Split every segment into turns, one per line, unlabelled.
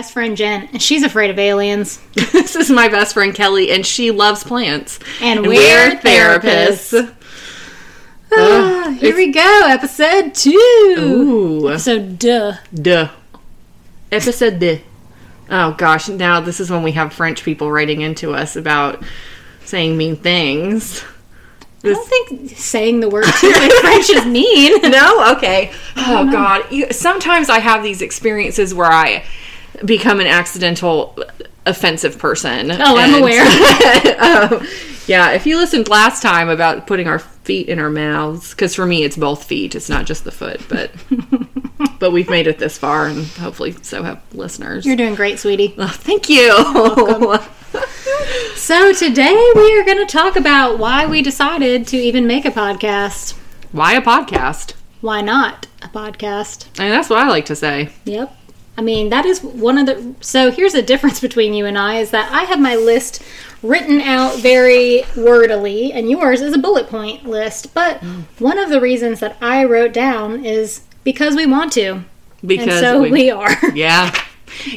best friend Jen, and she's afraid of aliens.
this is my best friend Kelly, and she loves plants.
And we're therapists. Ah, here we go, episode two.
Ooh.
So, duh.
Duh. Episode de. Oh gosh, now this is when we have French people writing into us about saying mean things.
I don't think saying the word too in French is mean.
No? Okay. Oh god. You, sometimes I have these experiences where I become an accidental offensive person.
Oh, I'm
And-
aware.
um, yeah, if you listened last time about putting our feet in our mouths, because for me it's both feet, it's not just the foot, but but we've made it this far, and hopefully so have listeners.
You're doing great, sweetie.
Oh, thank you.
So, today we are going to talk about why we decided to even make a podcast.
Why a podcast?
Why not a podcast?
Mean, that's what I like to say.
Yep. I mean, that is one of the. So here's the difference between you and I is that I have my list written out very wordily, and yours is a bullet point list. But mm. one of the reasons that I wrote down is because we want to.
Because
and so
we-
we, are.
Yeah.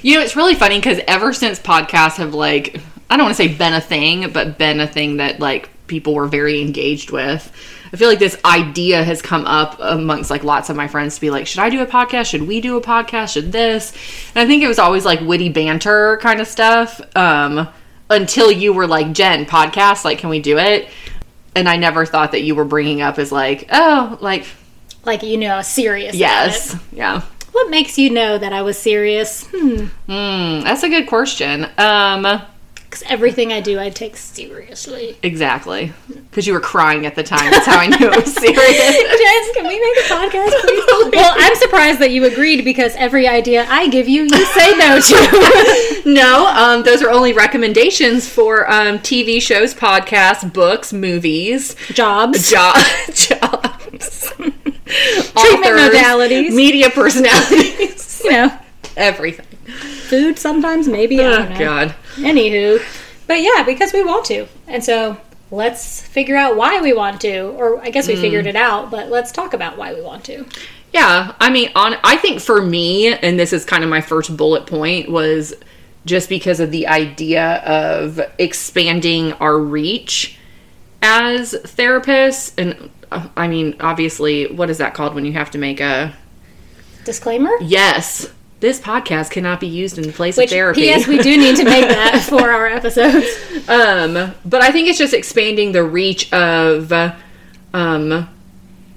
You know, it's really funny because ever since podcasts have like, I don't want to say been a thing, but been a thing that like people were very engaged with. I feel like this idea has come up amongst like lots of my friends to be like, should I do a podcast? Should we do a podcast? Should this? And I think it was always like witty banter kind of stuff. Um, until you were like, Jen, podcast, like, can we do it? And I never thought that you were bringing up as like, oh, like,
like, you know, serious.
yes, yeah.
What makes you know that I was serious? Hmm.
Mm, that's a good question. Um,
Because everything I do, I take seriously.
Exactly. Because you were crying at the time. That's how I knew it was serious.
Jess, can we make a podcast, please? well, I'm surprised that you agreed because every idea I give you, you say no to.
no, um, those are only recommendations for um, TV shows, podcasts, books, movies,
Jobs.
job, jobs,
Treatment
authors,
modalities.
media personalities,
you know,
everything.
food sometimes, maybe. I
Oh,
don't know.
God.
Anywho, but yeah, because we want to. And so let's figure out why we want to. Or I guess we figured it out, but let's talk about why we want to.
Yeah, I mean, on I think for me, and this is kind of my first bullet point was just because of the idea of expanding our reach as therapists, and uh, I mean, obviously, what is that called when you have to make a
Disclaimer?
yes? This podcast cannot be used in place
Which,
of therapy.
Yes, we do need to make that for our episodes.
Um, but I think it's just expanding the reach of um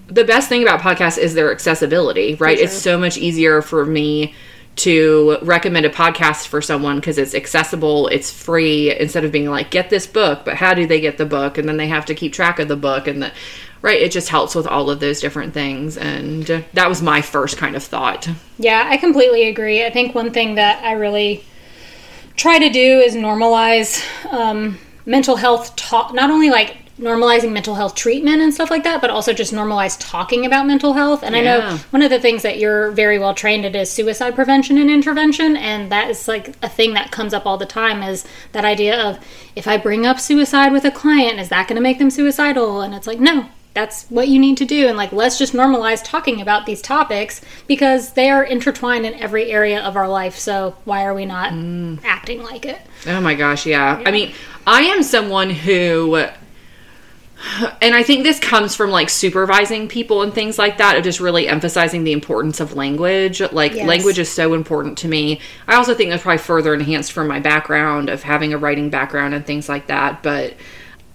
the best thing about podcasts is their accessibility, right? It's so much easier for me to recommend a podcast for someone because it's accessible, it's free instead of being like get this book, but how do they get the book and then they have to keep track of the book and the right, it just helps with all of those different things and that was my first kind of thought.
Yeah, I completely agree. I think one thing that I really try to do is normalize um, mental health talk, not only like normalizing mental health treatment and stuff like that, but also just normalize talking about mental health. And I know one of the things that you're very well trained at is suicide prevention and intervention. And that is like a thing that comes up all the time is that idea of if I bring up suicide with a client, is that going to make them suicidal? And it's like, no, that's what you need to do and like let's just normalize talking about these topics because they are intertwined in every area of our life so why are we not mm. acting like it
Oh my gosh, yeah. I mean, I am someone who and I think this comes from like supervising people and things like that, of just really emphasizing the importance of language. Like,
Yes.
language is so important to me. I also think that's probably further enhanced from my background of having a writing background and things like that. But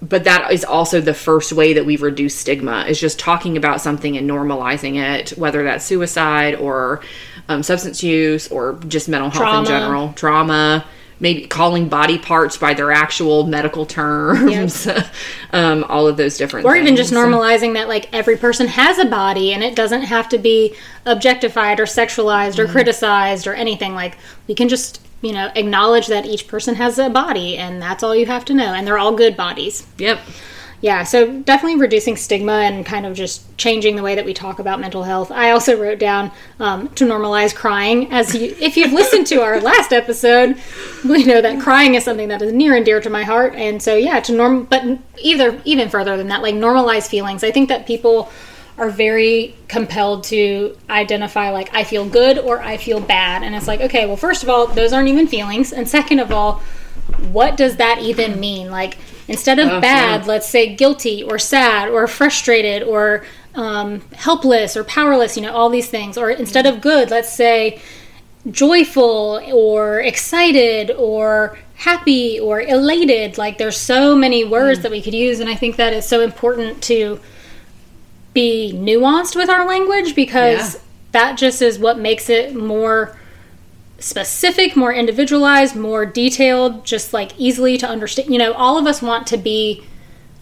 but that is also the first way that we reduce stigma is just talking about something and normalizing it whether that's suicide or um, substance use or just mental health
Trauma.
in general trauma maybe calling body parts by their actual medical terms um, all of those different things.
or even just
things.
normalizing that like every person has a body and it doesn't have to be objectified or sexualized or criticized or anything. Like we can just you know acknowledge that each person has a body and that's all you have to know. And they're all good bodies.
Yep
Yeah, so definitely reducing stigma and kind of just changing the way that we talk about mental health. I also wrote down um, to normalize crying. As you, if you've listened to our last episode, we know that crying is something that is near and dear to my heart. And so, yeah, to norm, but either even further than that, like normalize feelings. I think that people are very compelled to identify like I feel good or I feel bad. And it's like, okay, well, first of all, those aren't even feelings. And second of all, what does that even mean? Like, instead of
Oh,
bad,
yeah.
let's say guilty or sad or frustrated or um, helpless or powerless, you know, all these things. Or instead of good, let's say joyful or excited or happy or elated. Like, there's so many words
Mm.
that we could use. And I think that is so important to be nuanced with our language because
Yeah.
that just is what makes it more specific, more individualized, more detailed, just like easily to understand. You know, all of us want to be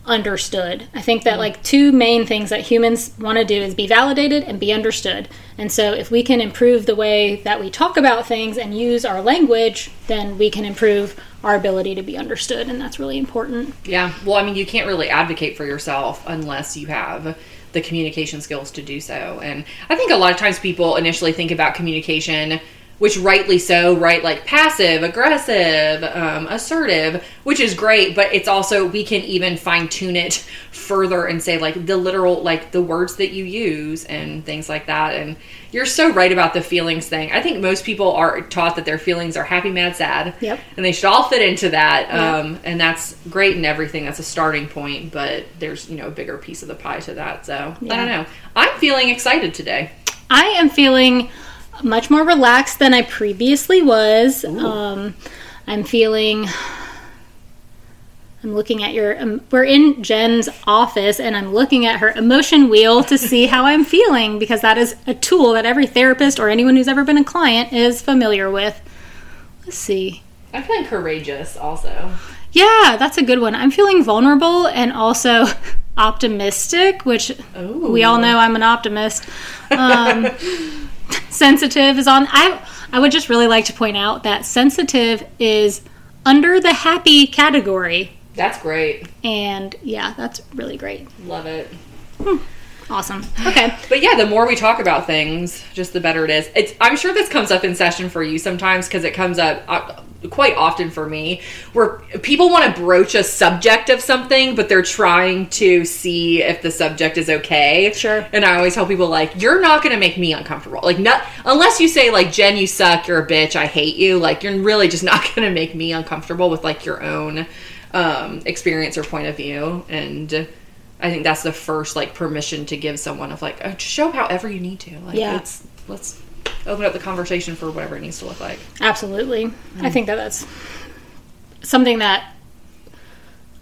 understood. I think that mm-hmm. like two main things that humans want to do is be validated and be understood. And so if we can improve the way that we talk about things and use our language, then we can improve our ability to be understood and that's really important.
Yeah. Well, I mean, you can't really advocate for yourself unless you have the communication skills to do so. And I think a lot of times people initially think about communication, which rightly so, right? Like passive, aggressive, um, assertive, which is great, but it's also, we can even fine tune it further and say like the literal, like the words that you use and things like that. And you're so right about the feelings thing. I think most people are taught that their feelings are happy, mad, sad.
Yep.
And they should all fit into that.
Yeah.
Um, and that's great and everything. That's a starting point, but there's, you know, a bigger piece of the pie to that. So I don't know. I'm feeling excited today.
I am feeling much more relaxed than I previously was. Um, I'm feeling. I'm looking at your. Um, we're in Jen's office, and I'm looking at her emotion wheel to see how I'm feeling because that is a tool that every therapist or anyone who's ever been a client is familiar with. Let's see.
I'm feeling courageous also.
Yeah, that's a good one. I'm feeling vulnerable and also optimistic, which
Ooh.
we all know I'm an optimist. Um, sensitive is on. I I would just really like to point out that sensitive is under the happy category,
That's great.
and yeah, that's really great.
Love it.
Awesome. Okay.
But yeah, the more we talk about things, just the better it is. It's, I'm sure this comes up in session for you sometimes because it comes up uh, quite often for me where people want to broach a subject of something, but they're trying to see if the subject is okay.
Sure.
And I always tell people like, you're not going to make me uncomfortable. Like, not unless you say like, Jen, you suck, you're a bitch, I hate you. Like, you're really just not going to make me uncomfortable with like your own um, experience or point of view. And I think that's the first like permission to give someone of like, oh, just show however you need to. Like,
Yeah.
let's let's open up the conversation for whatever it needs to look like.
Absolutely. I mm. think that that's something that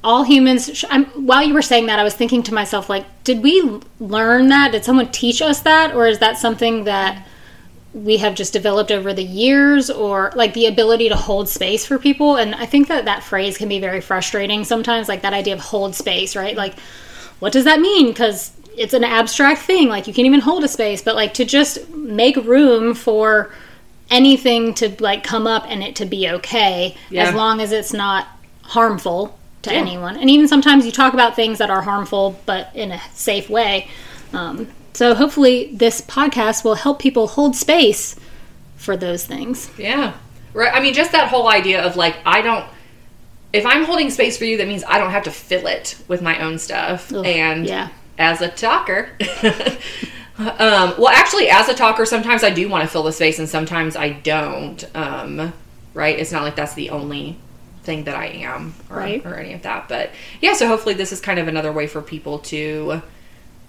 all humans. Sh- I'm, while you were saying that, I was thinking to myself, like, did we learn that? Did someone teach us that, or is that something that we have just developed over the years, or like the ability to hold space for people? And I think that that phrase can be very frustrating sometimes, like that idea of hold space, right? Like, what does that mean? Because it's an abstract thing. Like, you can't even hold a space, but like to just make room for anything to like come up and it to be okay
Yeah.
as long as it's not harmful to
Yeah.
anyone. And even sometimes you talk about things that are harmful but in a safe way. Um, so hopefully this podcast will help people hold space for those things.
Yeah. Right. I mean, just that whole idea of like, I don't, if I'm holding space for you, that means I don't have to fill it with my own stuff.
Ugh,
and
yeah.
As a talker, um, well, actually, as a talker, sometimes I do want to fill the space and sometimes I don't. Um, right. It's not like that's the only thing that I am or,
Right.
or any of that. But yeah, so hopefully this is kind of another way for people to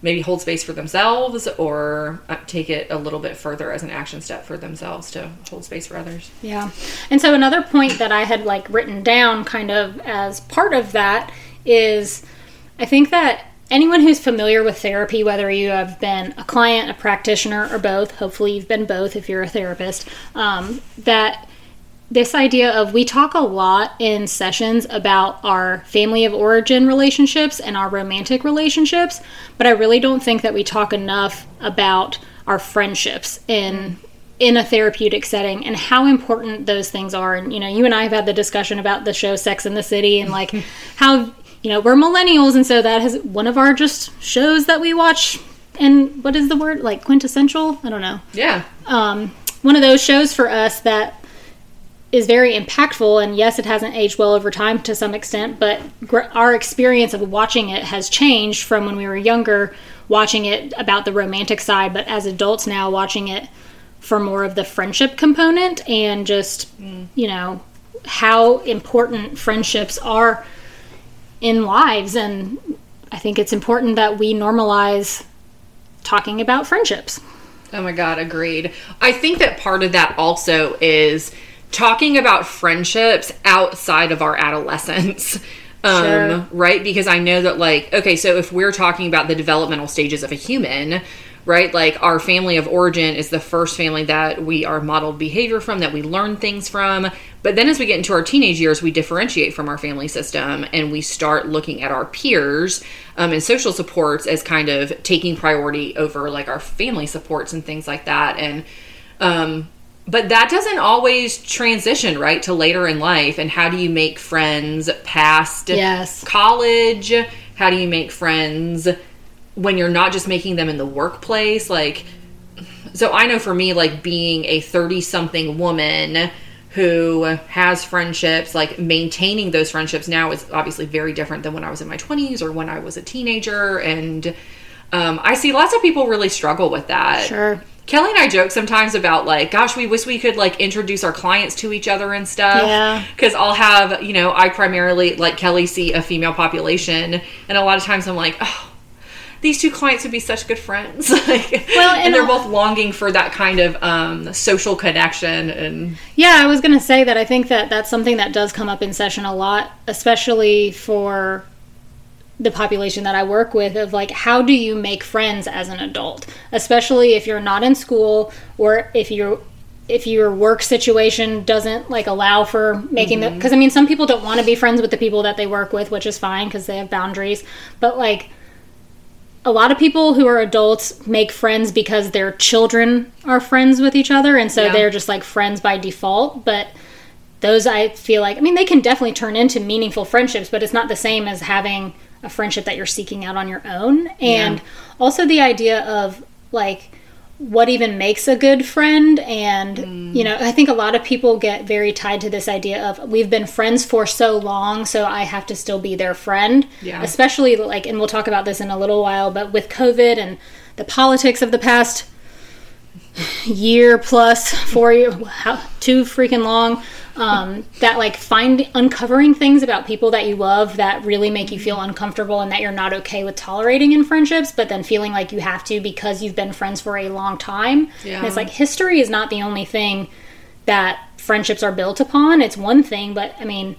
maybe hold space for themselves or uh, take it a little bit further as an action step for themselves to hold space for others.
Yeah. And so another point that I had like written down kind of as part of that is I think that anyone who's familiar with therapy, whether you have been a client, a practitioner, or both, hopefully you've been both if you're a therapist, um, that this idea of we talk a lot in sessions about our family of origin relationships and our romantic relationships, but I really don't think that we talk enough about our friendships in in a therapeutic setting and how important those things are. And you know, you and I have had the discussion about the show Sex in the City and like how you know we're millennials, and so that has one of our just shows that we watch. And what is the word like quintessential? I don't know
Yeah.
um, one of those shows for us that is very impactful and yes it hasn't aged well over time to some extent but gr- our experience of watching it has changed from when we were younger watching it about the romantic side but as adults now watching it for more of the friendship component and just you know how important friendships are in lives and i think it's important that we normalize talking about friendships
Oh my god, agreed. I think that part of that also is talking about friendships outside of our adolescence. Um,
Sure.
right? Because I know that like okay, so if we're talking about the developmental stages of a human, right? Like our family of origin is the first family that we are modeled behavior from, that we learn things from. But then as we get into our teenage years, we differentiate from our family system and we start looking at our peers um, and social supports as kind of taking priority over like our family supports and things like that. And um, but that doesn't always transition right to later in life. And how do you make friends past
Yes.
college? How do you make friends when you're not just making them in the workplace? Like, so I know for me, like being a 30 something woman who has friendships, like maintaining those friendships now is obviously very different than when I was in my 20s or when I was a teenager. And um, I see lots of people really struggle with that.
Sure.
Kelly and I joke sometimes about like, gosh, we wish we could like introduce our clients to each other and stuff.
Yeah.
Because I'll have, you know, I primarily like Kelly see a female population, and a lot of times I'm like, oh, these two clients would be such good friends. like,
Well,
and,
and
they're both longing for that kind of um, social connection and
Yeah, I was going to say that I think that that's something that does come up in session a lot, especially for the population that I work with of like how do you make friends as an adult, especially if you're not in school or if you're if your work situation doesn't like allow for making the because I mean some people don't want to be friends with the people that they work with, which is fine because they have boundaries, but like a lot of people who are adults make friends because their children are friends with each other and so
Yeah.
they're just like friends by default but those i feel like i mean they can definitely turn into meaningful friendships but it's not the same as having a friendship that you're seeking out on your own and
Yeah.
also the idea of like what even makes a good friend and
Mm.
you know i think a lot of people get very tied to this idea of we've been friends for so long so i have to still be their friend
Yeah.
especially like and we'll talk about this in a little while but with covid and the politics of the past year plus four year how, too freaking long um, that like find uncovering things about people that you love that really make you feel uncomfortable and that you're not okay with tolerating in friendships but then feeling like you have to because you've been friends for a long time
Yeah.
and it's like history is not the only thing that friendships are built upon it's one thing but i mean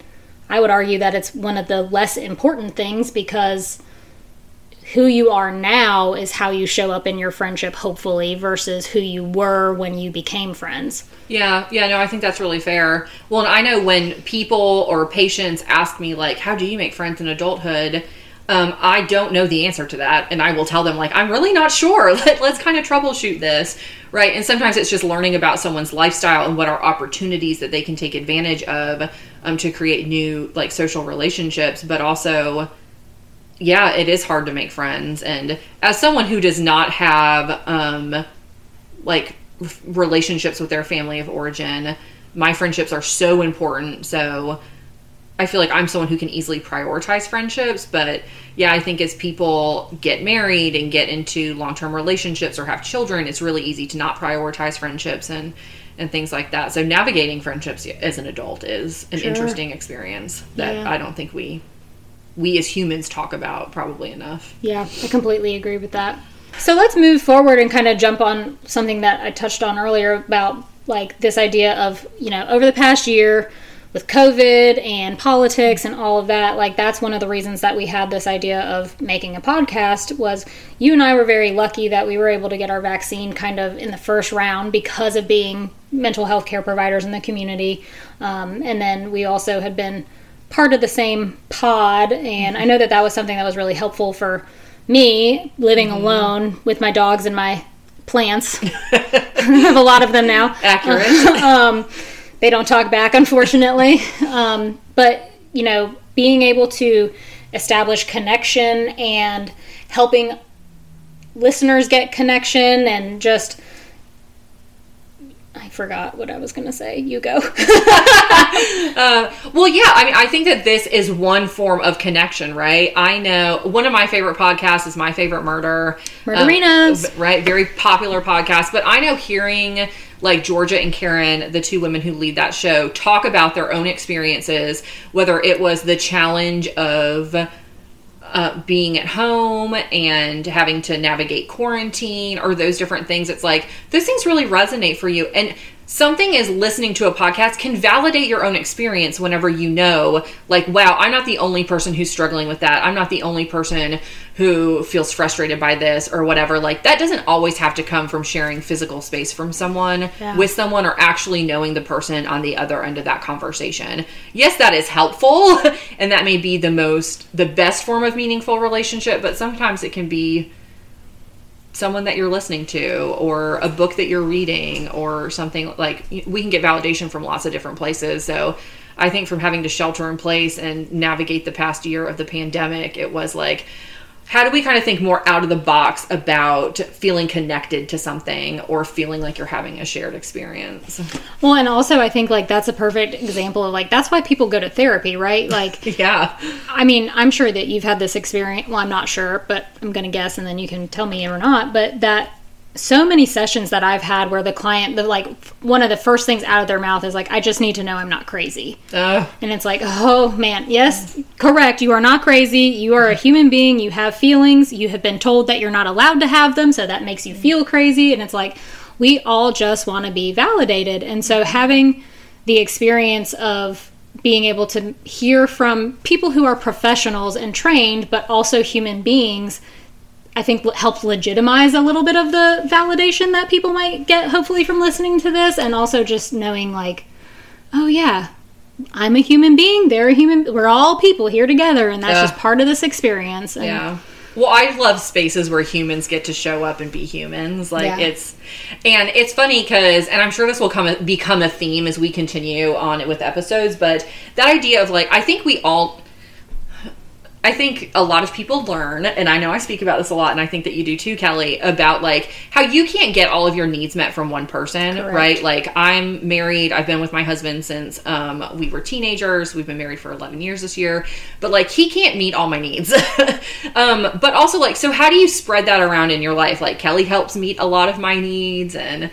i would argue that it's one of the less important things because who you are now is how you show up in your friendship, hopefully, versus who you were when you became friends.
Yeah, yeah, no, I think that's really fair. Well, and I know when people or patients ask me, like, how do you make friends in adulthood? Um, I don't know the answer to that. And I will tell them, like, I'm really not sure. Let, let's kind of troubleshoot this, right? And sometimes it's just learning about someone's lifestyle and what are opportunities that they can take advantage of um, to create new, like, social relationships, but also yeah, it is hard to make friends. And as someone who does not have um, like relationships with their family of origin, my friendships are so important. So I feel like I'm someone who can easily prioritize friendships. But yeah, I think as people get married and get into long term relationships or have children, it's really easy to not prioritize friendships and and things like that. So navigating friendships as an adult is an
Sure.
interesting experience that
Yeah.
I don't think we we as humans talk about probably enough.
Yeah, I completely agree with that. So let's move forward and kind of jump on something that I touched on earlier about like this idea of, you know, over the past year with COVID and politics and all of that, like that's one of the reasons that we had this idea of making a podcast was you and I were very lucky that we were able to get our vaccine kind of in the first round because of being mental health care providers in the community. Um, and then we also had been part of the same pod and i know that that was something that was really helpful for me living alone with my dogs and my plants. I have a lot of them now.
Accurate.
um, they don't talk back unfortunately. Um, but you know being able to establish connection and helping listeners get connection and just I forgot what I was going to say. You go.
Uh, well, yeah, I mean, I think that this is one form of connection, right? I know one of my favorite podcasts is My Favorite Murder.
Murderinas.
Um, right? Very popular podcast. But I know hearing like Georgia and Karen, the two women who lead that show, talk about their own experiences, whether it was the challenge of uh, being at home and having to navigate quarantine or those different things. It's like those things really resonate for you. And something is listening to a podcast can validate your own experience whenever you know, like, wow, I'm not the only person who's struggling with that. I'm not the only person who feels frustrated by this or whatever. Like, that doesn't always have to come from sharing physical space from someone
Yeah.
with someone or actually knowing the person on the other end of that conversation. Yes, that is helpful and that may be the most, the best form of meaningful relationship, but sometimes it can be someone that you're listening to or a book that you're reading or something like we can get validation from lots of different places. So i think from having to shelter in place and navigate the past year of the pandemic it was like how do we kind of think more out of the box about feeling connected to something or feeling like you're having a shared experience
well, and also I think like that's a perfect example of like that's why people go to therapy, right? Like
yeah
I mean, I'm sure that you've had this experience. Well, I'm not sure, but I'm going to guess and then you can tell me or not. But that so many sessions that I've had where the client, the like one of the first things out of their mouth is like, I just need to know I'm not crazy.
uh,
And it's like, oh man, yes, correct. You are not crazy. You are a human being. You have feelings. You have been told that you're not allowed to have them. So that makes you feel crazy. And it's like, we all just want to be validated. And so having the experience of being able to hear from people who are professionals and trained, but also human beings, I think helps legitimize a little bit of the validation that people might get, hopefully, from listening to this. And also just knowing, like, oh, yeah, I'm a human being. They're a human. We're all people here together, and that's
Yeah.
just part of this experience. And
Yeah. Well, I love spaces where humans get to show up and be humans. Like
Yeah.
it's, and it's funny because, and I'm sure this will come become a theme as we continue on it with episodes. But that idea of like, I think we all, I think a lot of people learn, and I know I speak about this a lot, and I think that you do too, Kelly, about like how you can't get all of your needs met from one person,
Correct.
right? Like I'm married, I've been with my husband since um, we were teenagers. We've been married for 11 years this year, but like he can't meet all my needs. um, but also like, so how do you spread that around in your life? Like Kelly helps meet a lot of my needs, and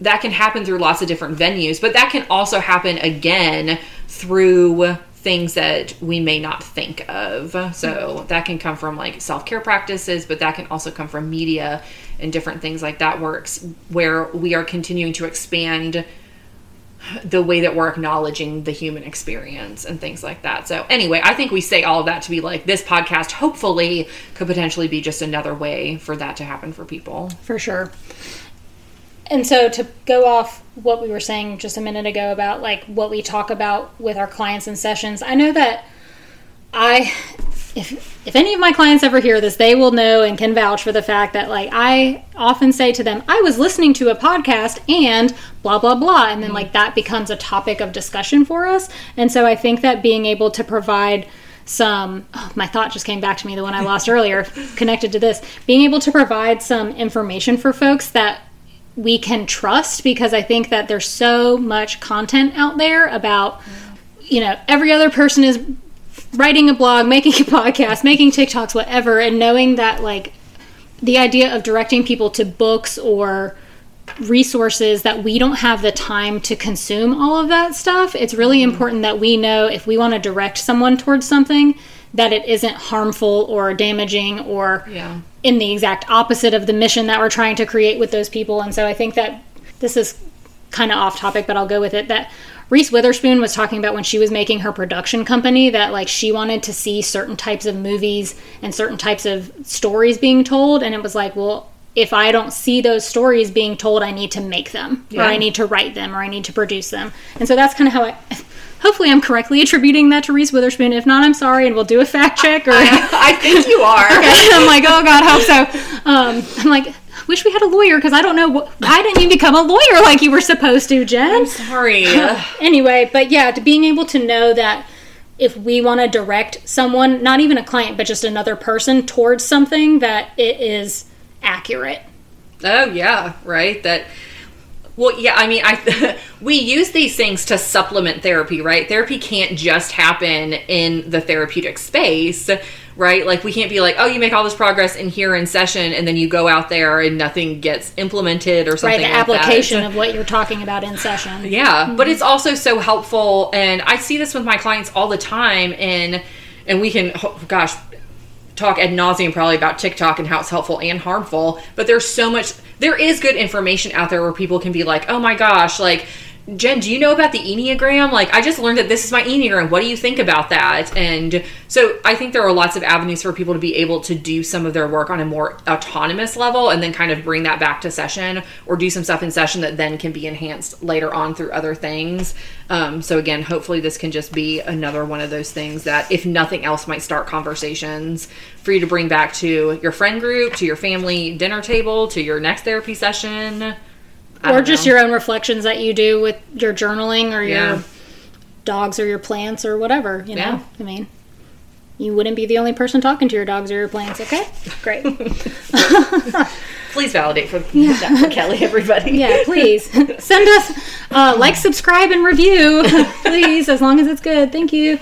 that can happen through lots of different venues, but that can also happen again through things that we may not think of. So that can come from like self care practices, but that can also come from media and different things like that works where we are continuing to expand the way that we're acknowledging the human experience and things like that. So, anyway, I think we say all of that to be like this podcast hopefully could potentially be just another way for that to happen for people.
for sure. And so to go off what we were saying just a minute ago about like what we talk about with our clients in sessions, I know that I if if any of my clients ever hear this, they will know and can vouch for the fact that like I often say to them, I was listening to a podcast and blah blah blah and then mm-hmm. like that becomes a topic of discussion for us. And so I think that being able to provide some oh, my thought just came back to me the one I lost earlier connected to this being able to provide some information for folks that we can trust because I think that there's so much content out there about you know every other person is writing a blog, making a podcast, making TikToks, whatever, and knowing that like the idea of directing people to books or resources that we don't have the time to consume all of that stuff, it's really mm-hmm. important that we know if we want to direct someone towards something that it isn't harmful or damaging or
Yeah.
in the exact opposite of the mission that we're trying to create with those people. And so I think that this is kind of off topic, but I'll go with it. That Reese Witherspoon was talking about when she was making her production company that like she wanted to see certain types of movies and certain types of stories being told. And it was like, well, if I don't see those stories being told, I need to make them or I need to write them or I need to produce them. And so that's kind of how I. Hopefully, I'm correctly attributing that to Reese Witherspoon. If not, I'm sorry, and we'll do a fact check. Or
I think you are.
I'm like, oh God, hope so. Um, I'm like, wish we had a lawyer because I don't know wh- why didn't you become a lawyer like you were supposed to, Jen?
I'm sorry.
anyway, but yeah, to being able to know that if we want to direct someone, not even a client, but just another person towards something that it is accurate.
Oh yeah, right. That Well, yeah, I mean, I we use these things to supplement therapy, right? Therapy can't just happen in the therapeutic space, right? Like we can't be like, oh, you make all this progress in here in session, and then you go out there and nothing gets implemented or something.
Right, the
like
application
that.
of what you're talking about in session.
Yeah, but it's also so helpful, and I see this with my clients all the time, and and we can, oh, gosh, talk ad nauseum probably about TikTok and how it's helpful and harmful. But there's so much, there is good information out there where people can be like, oh my gosh, like. Jen, do you know about the Enneagram? Like, I just learned that this is my Enneagram. What do you think about that? And so I think there are lots of avenues for people to be able to do some of their work on a more autonomous level and then kind of bring that back to session or do some stuff in session that then can be enhanced later on through other things. Um, so, again, hopefully, this can just be another one of those things that, if nothing else, might start conversations for you to bring back to your friend group, to your family dinner table, to your next therapy session.
Or just
know.
your own reflections that you do with your journaling or your
Yeah.
dogs or your plants or whatever, you know?
Yeah.
I mean, you wouldn't be the only person talking to your dogs or your plants, okay? Great.
Please validate for that for Kelly, everybody.
Yeah, please send us uh, like, subscribe, and review, please, as long as it's good. Thank you.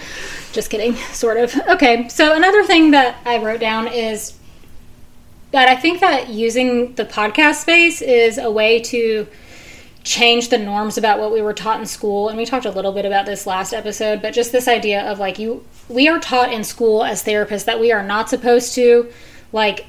Just kidding, sort of. Okay, so another thing that I wrote down is that I think that using the podcast space is a way to change the norms about what we were taught in school. And we talked a little bit about this last episode but just this idea of like you we are taught in school as therapists that we are not supposed to like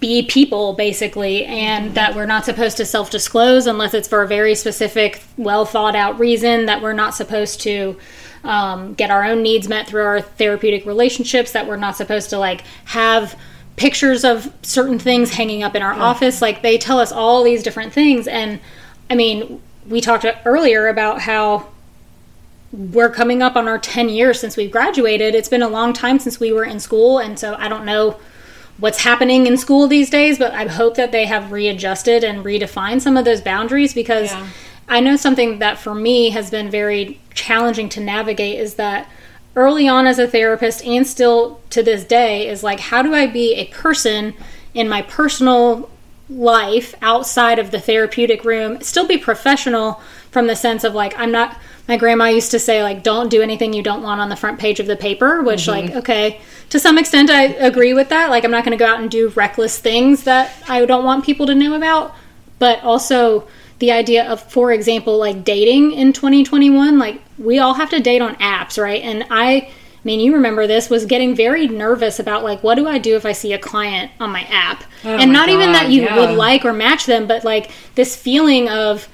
be people basically and that we're not supposed to self-disclose unless it's for a very specific well thought out reason that we're not supposed to um, get our own needs met through our therapeutic relationships that we're not supposed to like have pictures of certain things hanging up in our office. Like they tell us all these different things. And i mean we talked earlier about how we're coming up on our 10 years since we've graduated. It's been a long time since we were in school. And so i don't know what's happening in school these days, but I hope that they have readjusted and redefined some of those boundaries because
Yeah.
I know something that for me has been very challenging to navigate is that early on as a therapist and still to this day is like how do I be a person in my personal life outside of the therapeutic room still be professional from the sense of like I'm not my grandma used to say like don't do anything you don't want on the front page of the paper which mm-hmm. like okay to some extent I agree with that. Like I'm not going to go out and do reckless things that I don't want people to know about but also the idea of for example like dating in 2021 like we all have to date on apps right and I I mean, you remember this was getting very nervous about like, what do I do if I see a client on my app? Oh and
my
not even that you
yeah.
would like or match them, but like this feeling of,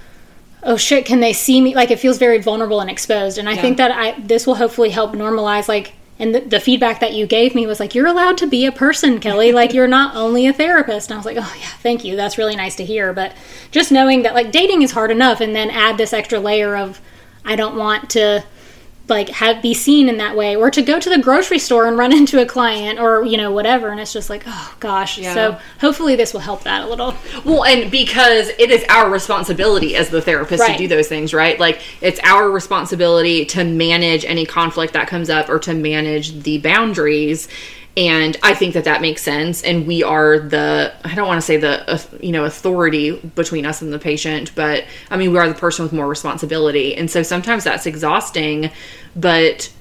oh shit, can they see me? Like it feels very vulnerable and exposed. And I think that I this will hopefully help normalize like. And the, the feedback that you gave me was like, you're allowed to be a person, Kelly. Like, you're not only a therapist. And I was like, oh, yeah, thank you. That's really nice to hear. But just knowing that, like, dating is hard enough, and then add this extra layer of, I don't want to like have be seen in that way or to go to the grocery store and run into a client or you know whatever and it's just like oh gosh
Yeah.
so hopefully this will help that a little
Well, and because it is our responsibility as the therapist
Right.
to do those things, right? Like it's our responsibility to manage any conflict that comes up or to manage the boundaries. And I think that that makes sense. And we are the, I don't want to say the, uh, you know, authority between us and the patient, but I mean, we are the person with more responsibility. And so sometimes that's exhausting, but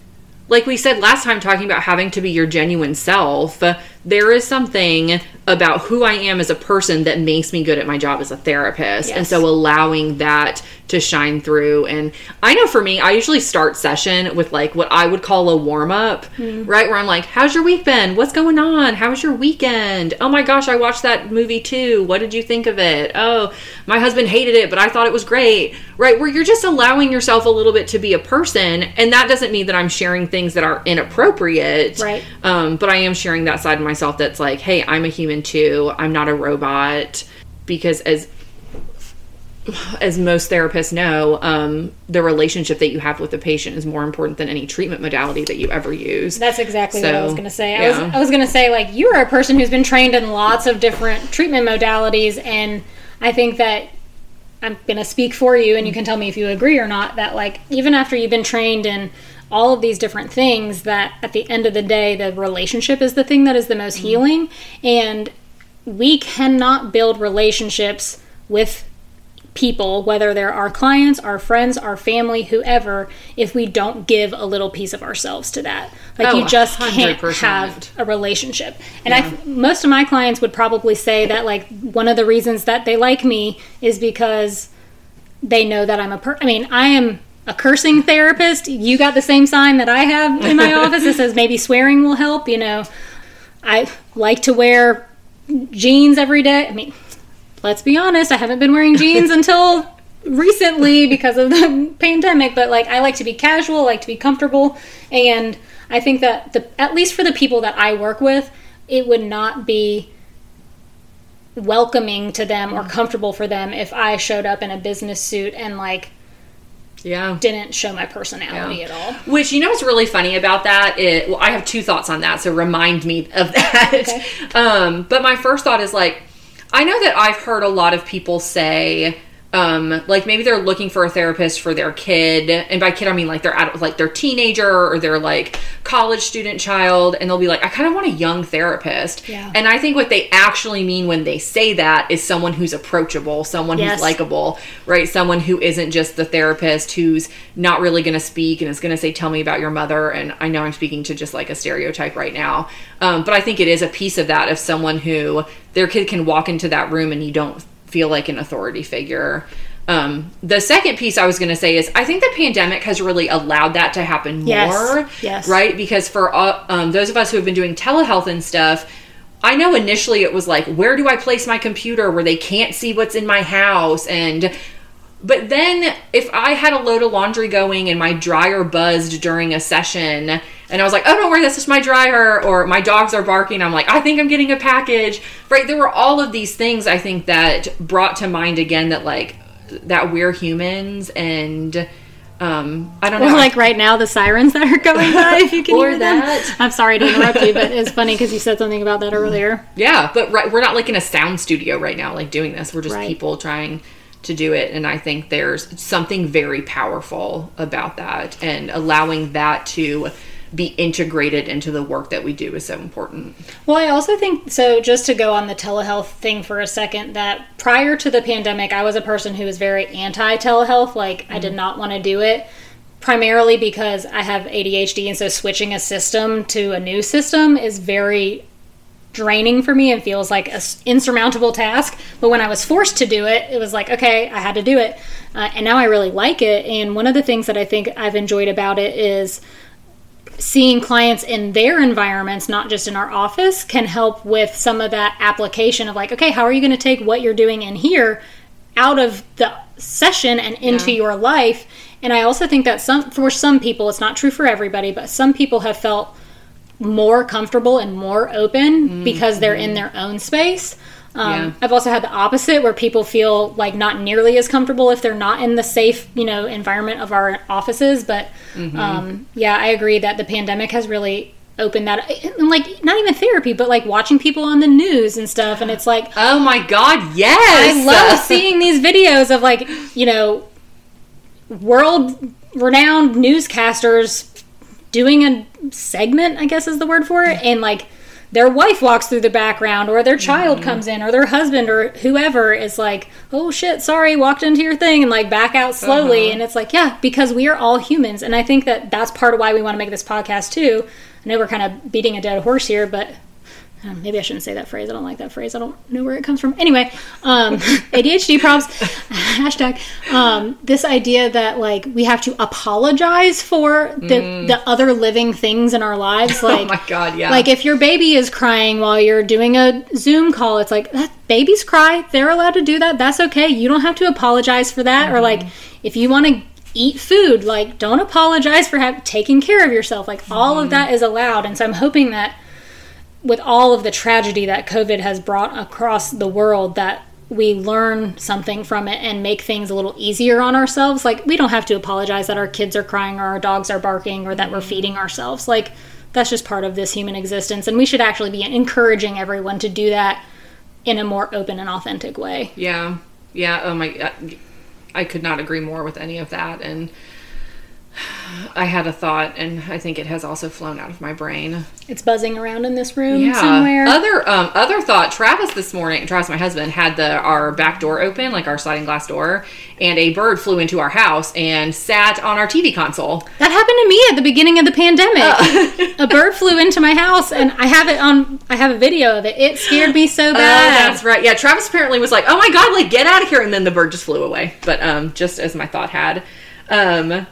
like we said last time talking about having to be your genuine self there is something about who i am as a person that makes me good at my job as a therapist. And so allowing that to shine through. And i know for me i usually start session with like what i would call a warm up right? Where i'm like how's your week been? What's going on? How was your weekend? Oh my gosh i watched that movie too. What did you think of it? Oh my husband hated it but i thought it was great. Right? Where you're just allowing yourself a little bit to be a person and that doesn't mean that i'm sharing things that are inappropriate.
Right.
um, but i am sharing that side of myself that's like hey i'm a human too i'm not a robot because as as most therapists know, um, the relationship that you have with the patient is more important than any treatment modality that you ever use.
that's exactly what i was going to say I, was,
yeah.
I was going to say like you're a person who's been trained in lots of different treatment modalities and i think that i'm going to speak for you and you can tell me if you agree or not that like even after you've been trained in all of these different things that at the end of the day the relationship is the thing that is the most healing and we cannot build relationships with people, whether they're our clients, our friends, our family, whoever, if we don't give a little piece of ourselves to that. Like
Oh,
you just can't have a relationship. And I most of my clients would probably say that like one of the reasons that they like me is because they know that I'm a per I mean, I am a cursing therapist. You got the same sign that I have in my office that says maybe swearing will help, you know. I like to wear jeans every day. I mean, let's be honest, I haven't been wearing jeans until recently because of the pandemic, but like I like to be casual, like to be comfortable, and I think that the at least for the people that I work with, it would not be welcoming to them or comfortable for them if I showed up in a business suit and like
Yeah.
didn't show my personality
Yeah.
at all.
Which you know what's really funny about that? It, well, I have two thoughts on that, so remind me of that.
Okay.
Um, but my first thought is like, I know that I've heard a lot of people say, um, like maybe they're looking for a therapist for their kid, and by kid I mean like their adult, like their teenager or their like college student child, and they'll be like, I kind of want a young therapist.
Yeah.
And I think what they actually mean when they say that is someone who's approachable, someone
Yes.
who's likable, right? Someone who isn't just the therapist who's not really going to speak and is going to say, "Tell me about your mother." And I know I'm speaking to just like a stereotype right now, um, but I think it is a piece of that of someone who their kid can walk into that room and you don't feel like an authority figure. Um, the second piece I was going to say is I think the pandemic has really allowed that to happen
Yes.
more,
Yes.
right? Because for uh, um, those of us who have been doing telehealth and stuff, I know initially it was like, where do I place my computer where they can't see what's in my house? And, but then if I had a load of laundry going and my dryer buzzed during a session and I was like, oh, don't worry, that's just my dryer, or my dogs are barking, I'm like, I think I'm getting a package, right? There were all of these things I think that brought to mind again that like, that we're humans and, um, I don't know.
Or like right now, the sirens that are going by. If you can hear them.
that.
I'm sorry to interrupt you, but it's funny because you said something about that earlier.
Yeah, but right, we're not like in a sound studio right now, like doing this. We're just
Right.
people trying to do it, and I think there's something very powerful about that, and allowing that to be integrated into the work that we do is so important.
Well, I also think so. Just to go on the telehealth thing for a second, that prior to the pandemic, I was a person who was very anti telehealth. Like, I did not want to do it primarily because I have ADHD, and so switching a system to a new system is very draining for me and feels like an insurmountable task. But when I was forced to do it, it was like, okay, I had to do it. Uh, and now I really like it. And one of the things that I think I've enjoyed about it is seeing clients in their environments, not just in our office, can help with some of that application of like, okay, how are you going to take what you're doing in here out of the session and into
Yeah.
your life? And I also think that some for some people, it's not true for everybody, but some people have felt more comfortable and more open mm, because they're in mm-hmm. their own space. Um,
Yeah.
I've also had the opposite where people feel like not nearly as comfortable if they're not in the safe, you know, environment of our offices. But um, yeah, I agree that the pandemic has really opened that, and like not even therapy, but like watching people on the news and stuff. And it's like
Oh my God, yes, I
love seeing these videos of like you know world renowned newscasters doing a segment, I guess is the word for it, and like their wife walks through the background or their child mm-hmm. comes in or their husband or whoever is like, "Oh shit, sorry, walked into your thing" and like back out slowly. Uh-huh. And it's like, yeah, because we are all humans. And I think that that's part of why we want to make this podcast too. I know we're kind of beating a dead horse here, but um, maybe I shouldn't say that phrase. I don't like that phrase. I don't know where it comes from. Anyway, um, ADHD problems. hashtag. Um, this idea that like we have to apologize for the the other living things in our lives. Like,
oh my God, yeah.
like if your baby is crying while you're doing a Zoom call, it's like that babies cry. They're allowed to do that. That's okay. You don't have to apologize for that. Or like if you want to eat food, like don't apologize for have, taking care of yourself. Like all of that is allowed. And so I'm hoping that with all of the tragedy that COVID has brought across the world, that we learn something from it and make things a little easier on ourselves. Like, we don't have to apologize that our kids are crying or our dogs are barking or that we're mm-hmm. feeding ourselves. Like, that's just part of this human existence. And we should actually be encouraging everyone to do that in a more open and authentic way.
Yeah, yeah. Oh my, I- I could not agree more with any of that. And I had a thought, and I think it has also flown out of my brain.
It's buzzing around in this room somewhere.
Other um, other thought. Travis this morning, Travis, my husband, had the our back door open, like our sliding glass door, and a bird flew into our house and sat on our TV console.
that happened to me at the beginning of the pandemic. a bird flew into my house, and I have it on. I have a video of it. It scared me so
Oh,
bad.
that's right. Yeah, Travis apparently was like, "Oh my god, like get out of here!" And then the bird just flew away. But um, just as my thought had, um,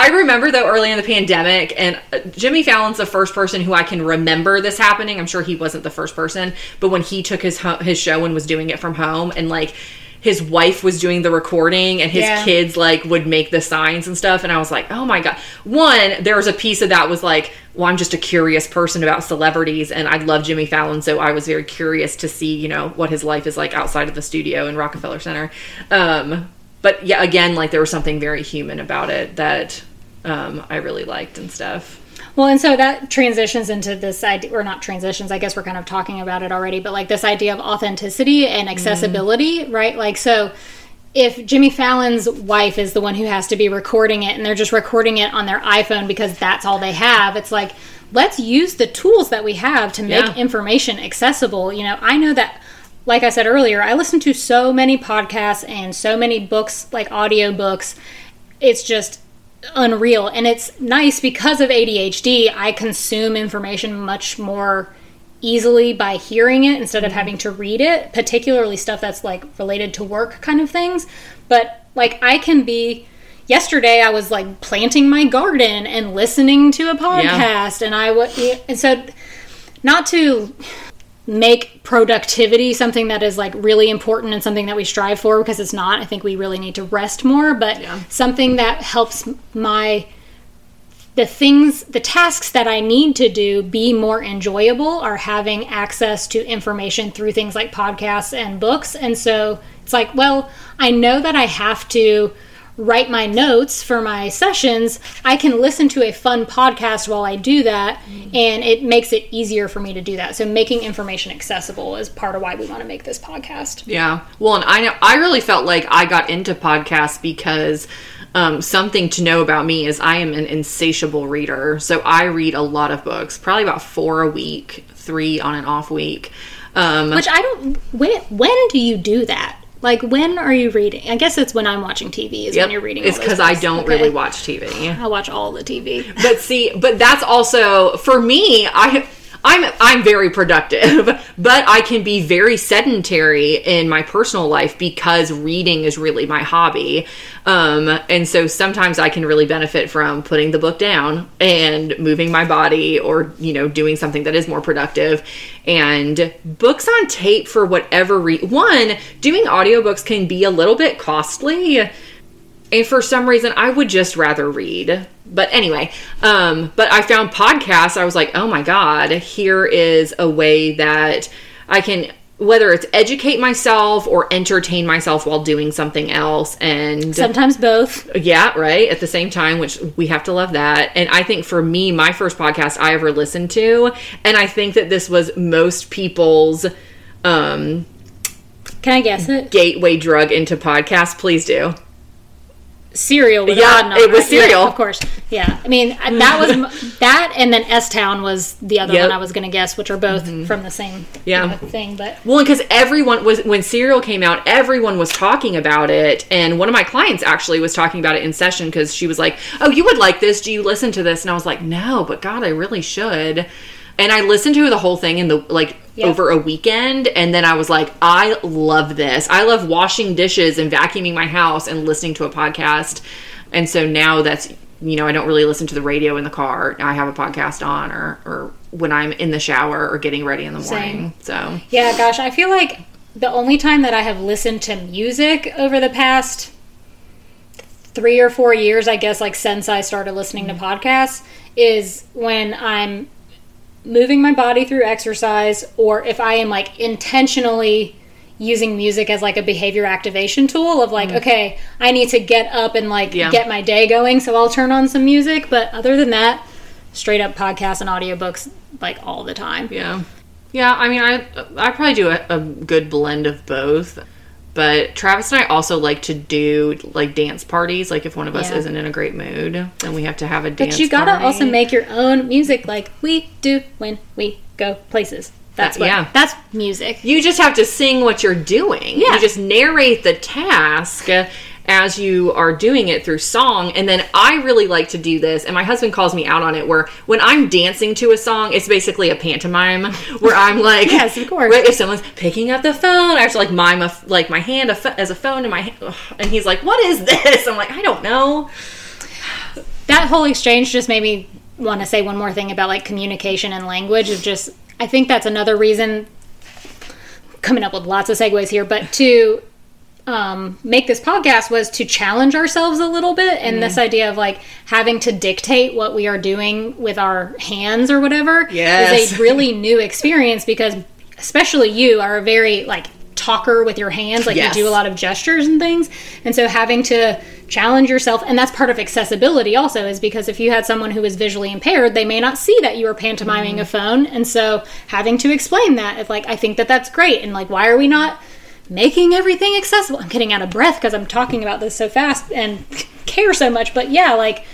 I remember though early in the pandemic, and uh, Jimmy Fallon's the first person who I can remember this happening. I'm sure he wasn't the first person, but when he took his ho- his show and was doing it from home, and like his wife was doing the recording, and his
Yeah.
kids like would make the signs and stuff, and I was like, oh my god. One, there was a piece of that was like, well, I'm just a curious person about celebrities, and I love Jimmy Fallon, so I was very curious to see, you know, what his life is like outside of the studio in Rockefeller Center. Um, but yeah, again, like there was something very human about it that um, I really liked and stuff.
Well, and so that transitions into this idea, or not transitions, I guess we're kind of talking about it already, but like this idea of authenticity and accessibility, right? Like, so if Jimmy Fallon's wife is the one who has to be recording it and they're just recording it on their iPhone because that's all they have, it's like, let's use the tools that we have to make
Yeah.
information accessible. You know, I know that. Like I said earlier, I listen to so many podcasts and so many books, like audio books. It's just unreal. And it's nice because of ADHD I consume information much more easily by hearing it instead of mm-hmm. having to read it particularly stuff that's like related to work kind of things. But like I can be yesterday I was like planting my garden and listening to a podcast and I would and so not to make productivity something that is like really important and something that we strive for because it's not. I think we really need to rest more, but
Yeah.
something that helps my the things the tasks that I need to do be more enjoyable are having access to information through things like podcasts and books. And so it's like, well, I know that I have to write my notes for my sessions. I can listen to a fun podcast while I do that, and it makes it easier for me to do that. So making information accessible is part of why we want to make this podcast.
Yeah. Well, and I know I really felt like I got into podcasts because um, something to know about me is I am an insatiable reader. So I read a lot of books, probably about four a week, three on an off week. Um,
Which I don't. When when do you do that? Like when are you reading? I guess it's when I'm watching TV. Is
yep,
when you're reading.
It's because I don't
Okay.
really watch TV.
I watch all the TV.
but see but that's also for me i i'm i'm very productive but i can be very sedentary in my personal life because reading is really my hobby. Um and so sometimes i can really benefit from putting the book down and moving my body or you know doing something that is more productive. And books on tape for whatever re- one doing audiobooks can be a little bit costly and for some reason i would just rather read but anyway um but i found podcasts i was like oh my god here is a way that i can whether it's educate myself or entertain myself while doing something else and
Sometimes both.
yeah, right. At the same time, which we have to love that. And I think for me, my first podcast I ever listened to, and I think that this was most people's um,
Can I guess it?
gateway drug into podcasts. Please do.
Serial. With
Yeah, it was Serial,
Yeah, of course. Yeah. I mean, that was that, and then S Town was the other
Yep.
one I was going to guess, which are both mm-hmm. from the same
Yeah.
you know, thing. But
Well, because everyone was when Serial came out, everyone was talking about it, and one of my clients actually was talking about it in session because she was like, "Oh, you would like this? Do you listen to this?" And I was like, "No, but God, I really should." And I listened to the whole thing in the like
Yeah.
over a weekend, and then I was like, "I love this. I love washing dishes and vacuuming my house and listening to a podcast." And so now that's you know I don't really listen to the radio in the car. I have a podcast on, or or when I'm in the shower or getting ready in the morning. So
yeah, gosh, I feel like the only time that I have listened to music over the past three or four years, I guess, like since I started listening to mm-hmm. podcasts, is when I'm moving my body through exercise or if I am like intentionally using music as like a behavior activation tool of like mm-hmm. okay I need to get up and like
Yeah.
get my day going so I'll turn on some music but other than that straight up podcasts and audiobooks like all the time
Yeah. Yeah, I mean, I I probably do a, a good blend of both. But Travis and I also like to do like dance parties. Like if one of us
Yeah.
isn't in a great mood, then we have to have a dance.
But you gotta
party.
also make your own music like we do when we go places. That's what
yeah.
that's music.
You just have to sing what you're doing.
Yeah.
You just narrate the task as you are doing it through song. And then I really like to do this, and my husband calls me out on it, where when I'm dancing to a song, it's basically a pantomime where I'm like,
Yes, of course.
Right, if someone's picking up the phone, I have to like mime a, like my hand a as a phone in my hand. And he's like, what is this? I'm like, I don't know.
that whole exchange just made me want to say one more thing about like communication and language is just i think that's another reason coming up with lots of segues here but to um, make this podcast was to challenge ourselves a little bit and this idea of like having to dictate what we are doing with our hands or whatever
Yes.
is a really new experience because especially you are a very like talker with your hands like
Yes.
you do a lot of gestures and things. And so having to challenge yourself and that's part of accessibility also is because if you had someone who is visually impaired they may not see that you are pantomiming a phone. And so having to explain that is like i think that that's great. And like why are we not making everything accessible i'm getting out of breath because i'm talking about this so fast and care so much but yeah like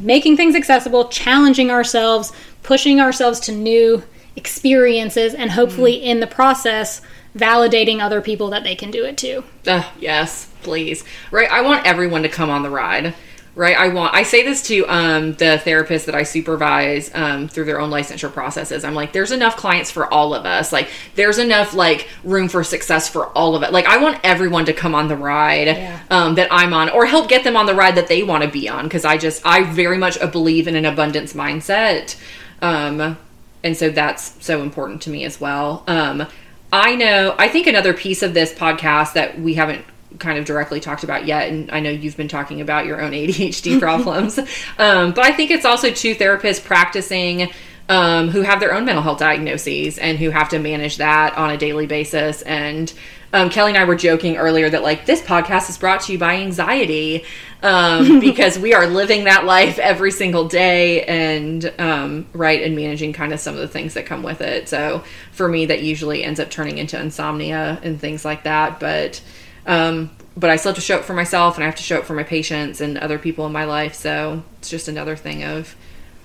making things accessible challenging ourselves pushing ourselves to new experiences and hopefully mm-hmm. in the process validating other people that they can do it too
Ugh, yes, please. Right, I want everyone to come on the ride. Right, I want. I say this to um, the therapists that I supervise um, through their own licensure processes. I'm like, there's enough clients for all of us. Like, there's enough like room for success for all of it. Like, I want everyone to come on the ride
Yeah.
um, that I'm on, or help get them on the ride that they want to be on. Because I just, I very much believe in an abundance mindset. Um, and so that's so important to me as well. Um, I know, I think another piece of this podcast that we haven't kind of directly talked about yet, and I know you've been talking about your own ADHD problems, um, but I think it's also two therapists practicing um, who have their own mental health diagnoses and who have to manage that on a daily basis. And um, Kelly and I were joking earlier that like this podcast is brought to you by anxiety um, because we are living that life every single day and um, right and managing kind of some of the things that come with it. So for me, that usually ends up turning into insomnia and things like that. But um, but I still have to show up for myself and I have to show up for my patients and other people in my life. So it's just another thing of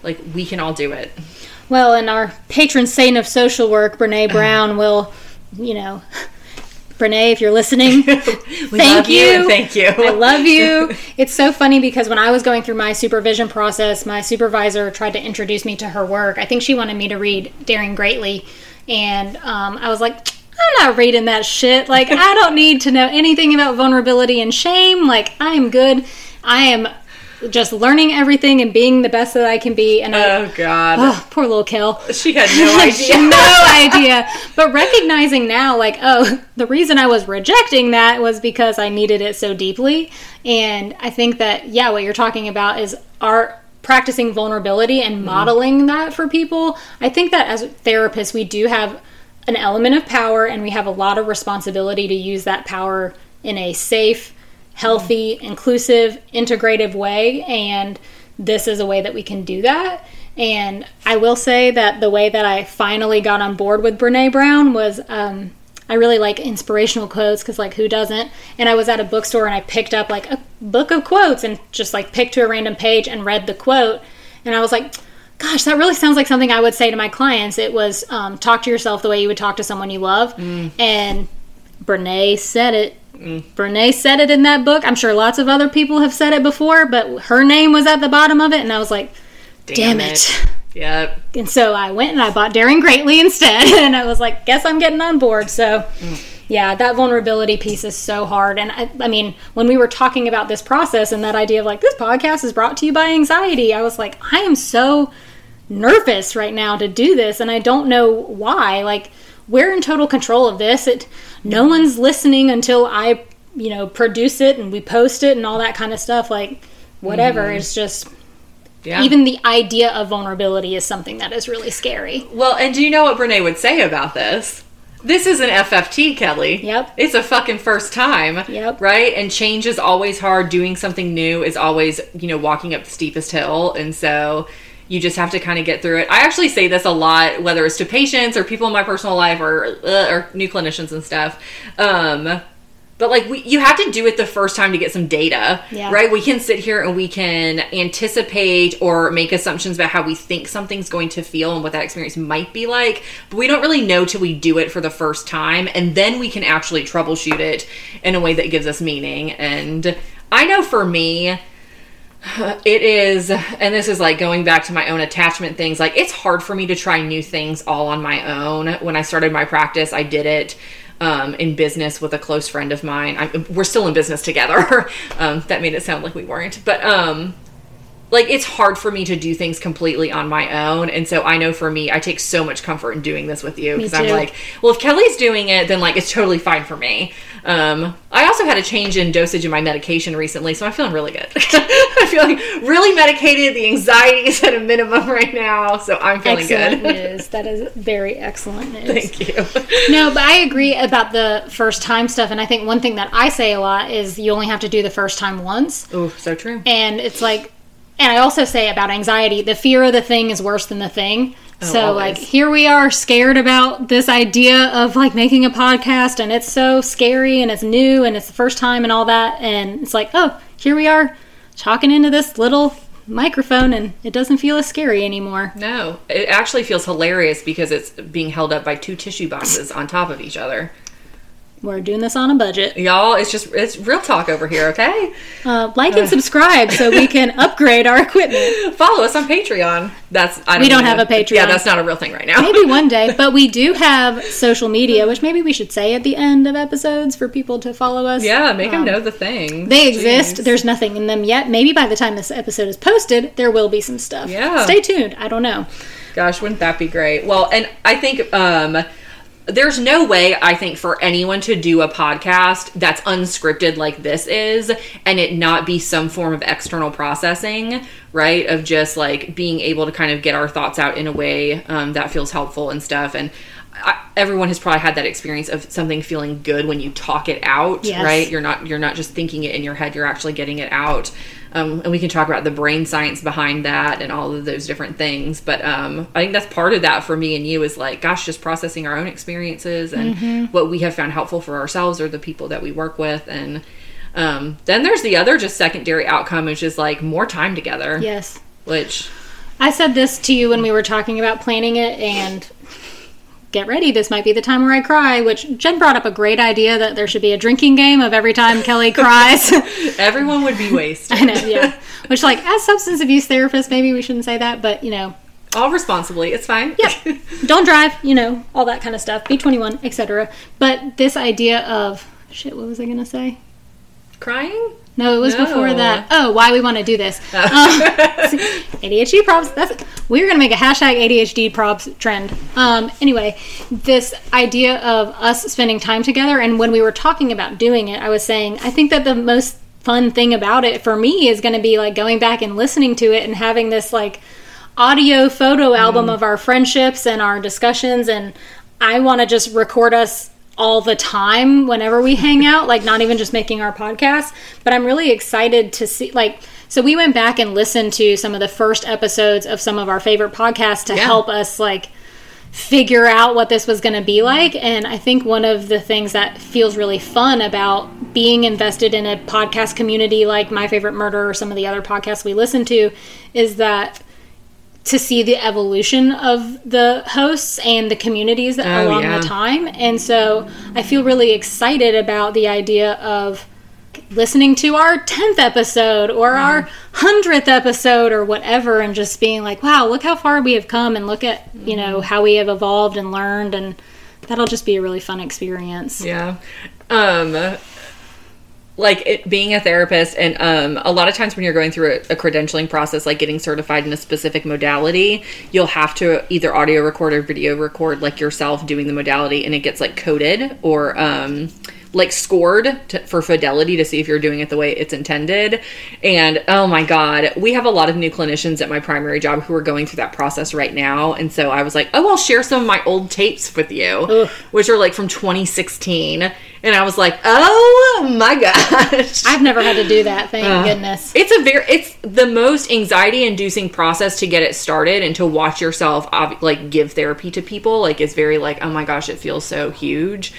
like we can all do it.
Well, and our patron saint of social work, Brene Brown, will, you know, Brene, if you're listening, thank
you
you.
thank you.
I love you. It's so funny because when I was going through my supervision process, my supervisor tried to introduce me to her work. I think she wanted me to read Daring Greatly, and um, I was like, I'm not reading that shit. Like, I don't need to know anything about vulnerability and shame. Like, I am good. I am just learning everything and being the best that I can be. And I,
Oh God,
oh, poor little Kel.
she had no
She
idea.
had no idea. But recognizing now, like, oh, the reason I was rejecting that was because I needed it so deeply. And I think that, yeah, what you're talking about is our practicing vulnerability and mm-hmm. modeling that for people. I think that as therapists, we do have an element of power and we have a lot of responsibility to use that power in a safe, healthy, inclusive, integrative way. And this is a way that we can do that. And I will say that the way that I finally got on board with Brene Brown was um, I really like inspirational quotes because, like, who doesn't? And I was at a bookstore and I picked up like a book of quotes and just like picked to a random page and read the quote. And I was like, gosh, that really sounds like something I would say to my clients. It was um, talk to yourself the way you would talk to someone you love. Mm. And Brene said it. Mm. Brene said it in that book. I'm sure lots of other people have said it before, but her name was at the bottom of it. And I was like, damn it.
Yep.
And so I went and I bought Daring Greatly instead. And I was like, guess I'm getting on board. So, mm. yeah, that vulnerability piece is so hard. And I, I mean, when we were talking about this process and that idea of like, this podcast is brought to you by anxiety, I was like, I am so nervous right now to do this. And I don't know why. Like, we're in total control of this. It, no one's listening until I, you know, produce it and we post it and all that kind of stuff. Like, whatever. Mm-hmm. It's just
Yeah.
even the idea of vulnerability is something that is really scary.
well, and do you know what Brene would say about this? This is an FFT, Kelly.
Yep.
It's a fucking first time.
Yep.
Right? And change is always hard. Doing something new is always, you know, walking up the steepest hill. And so you just have to kind of get through it. I actually say this a lot, whether it's to patients or people in my personal life or, uh, or new clinicians and stuff. Um, but like we, you have to do it the first time to get some data,
Yeah.
right? We can sit here and we can anticipate or make assumptions about how we think something's going to feel and what that experience might be like, but we don't really know till we do it for the first time, and then we can actually troubleshoot it in a way that gives us meaning. And I know for me, it is and this is like going back to my own attachment things like it's hard for me to try new things all on my own. When i started my practice i did it um, in business with a close friend of mine. I, we're still in business together. Um, that made it sound like we weren't but um, like it's hard for me to do things completely on my own and so i know for me i take so much comfort in doing this with you because i'm like well if kelly's doing it then like it's totally fine for me um, i also had a change in dosage in my medication recently so i'm feeling really good i'm feeling really medicated the anxiety is at a minimum right now so i'm feeling
excellent
good
news. That is very excellent news.
thank you
No, but I agree about the first time stuff. And I think one thing that I say a lot is you only have to do the first time once.
oh so true
And it's like, and I also say about anxiety, the fear of the thing is worse than the thing. Oh, so,
Oh, always.
like, here we are scared about this idea of like making a podcast, and it's so scary and it's new and it's the first time and all that. And it's like, oh, here we are talking into this little microphone, and it doesn't feel as scary anymore.
no it actually feels hilarious because it's being held up by two tissue boxes on top of each other
We're doing this on a budget.
y'all it's just it's real talk over here okay
Uh, like and subscribe so we can upgrade our equipment.
follow us on Patreon. That's I don't
We don't have a. Patreon.
Yeah, that's not a real thing right now.
Maybe one day, but we do have social media, which maybe we should say at the end of episodes for people to follow us.
Yeah, make them
Um,
know the thing.
They exist.
Jeez.
There's nothing in them yet. Maybe by the time this episode is posted, there will be some stuff.
Yeah.
Stay tuned. I don't know.
Gosh, wouldn't that be great? Well, and I think um there's no way I think for anyone to do a podcast that's unscripted like this is and it not be some form of external processing, right? Of just like being able to kind of get our thoughts out in a way um, that feels helpful and stuff. And I, everyone has probably had that experience of something feeling good when you talk it out,
Yes.
right? You're not you're not just thinking it in your head; you're actually getting it out. Um, and we can talk about the brain science behind that and all of those different things. But um, I think that's part of that for me and you is like, gosh, just processing our own experiences and what we have found helpful for ourselves or the people that we work with. And um, then there's the other just secondary outcome, which is like more time together.
Yes.
Which
I said this to you when we were talking about planning it and get ready this might be the time where i cry which jen brought up a great idea that there should be a drinking game of every time kelly cries
everyone would be wasted.
i know yeah which like as substance abuse therapists maybe we shouldn't say that but you know
all responsibly. It's fine.
yeah don't drive you know all that kind of stuff be 21 etc but this idea of shit what was i gonna say
Crying?
No it was
No.
before that. Oh why we want to do this. Um, adhd props that's we're gonna make a hashtag adhd props trend. Um, anyway this idea of us spending time together and when we were talking about doing it i was saying i think that the most fun thing about it for me is going to be like going back and listening to it and having this like audio photo album of our friendships and our discussions and i want to just record us all the time whenever we hang out like not even just making our podcast but i'm really excited to see like so we went back and listened to some of the first episodes of some of our favorite podcasts to
Yeah.
help us like figure out what this was going to be like. And I think one of the things that feels really fun about being invested in a podcast community like My Favorite Murder or some of the other podcasts we listen to is that to see the evolution of the hosts and the communities that
Oh,
along
yeah.
the time. And so I feel really excited about the idea of listening to our 10th episode or our 100th episode or whatever and just being like wow look how far we have come and look at you know how we have evolved and learned and that'll just be a really fun experience
Yeah. Um like it being a therapist and um a lot of times when you're going through a, a credentialing process like getting certified in a specific modality you'll have to either audio record or video record like yourself doing the modality and it gets like coded or um like scored to, for fidelity to see if you're doing it the way it's intended. And oh my god we have a lot of new clinicians at my primary job who are going through that process right now. And so i was like oh i'll share some of my old tapes with you
Ugh.
which are like from 2016 and i was like oh my gosh.
I've never had to do that thank goodness.
It's a very it's the most anxiety inducing process to get it started and to watch yourself like give therapy to people. Like it's very like oh my gosh it feels so huge.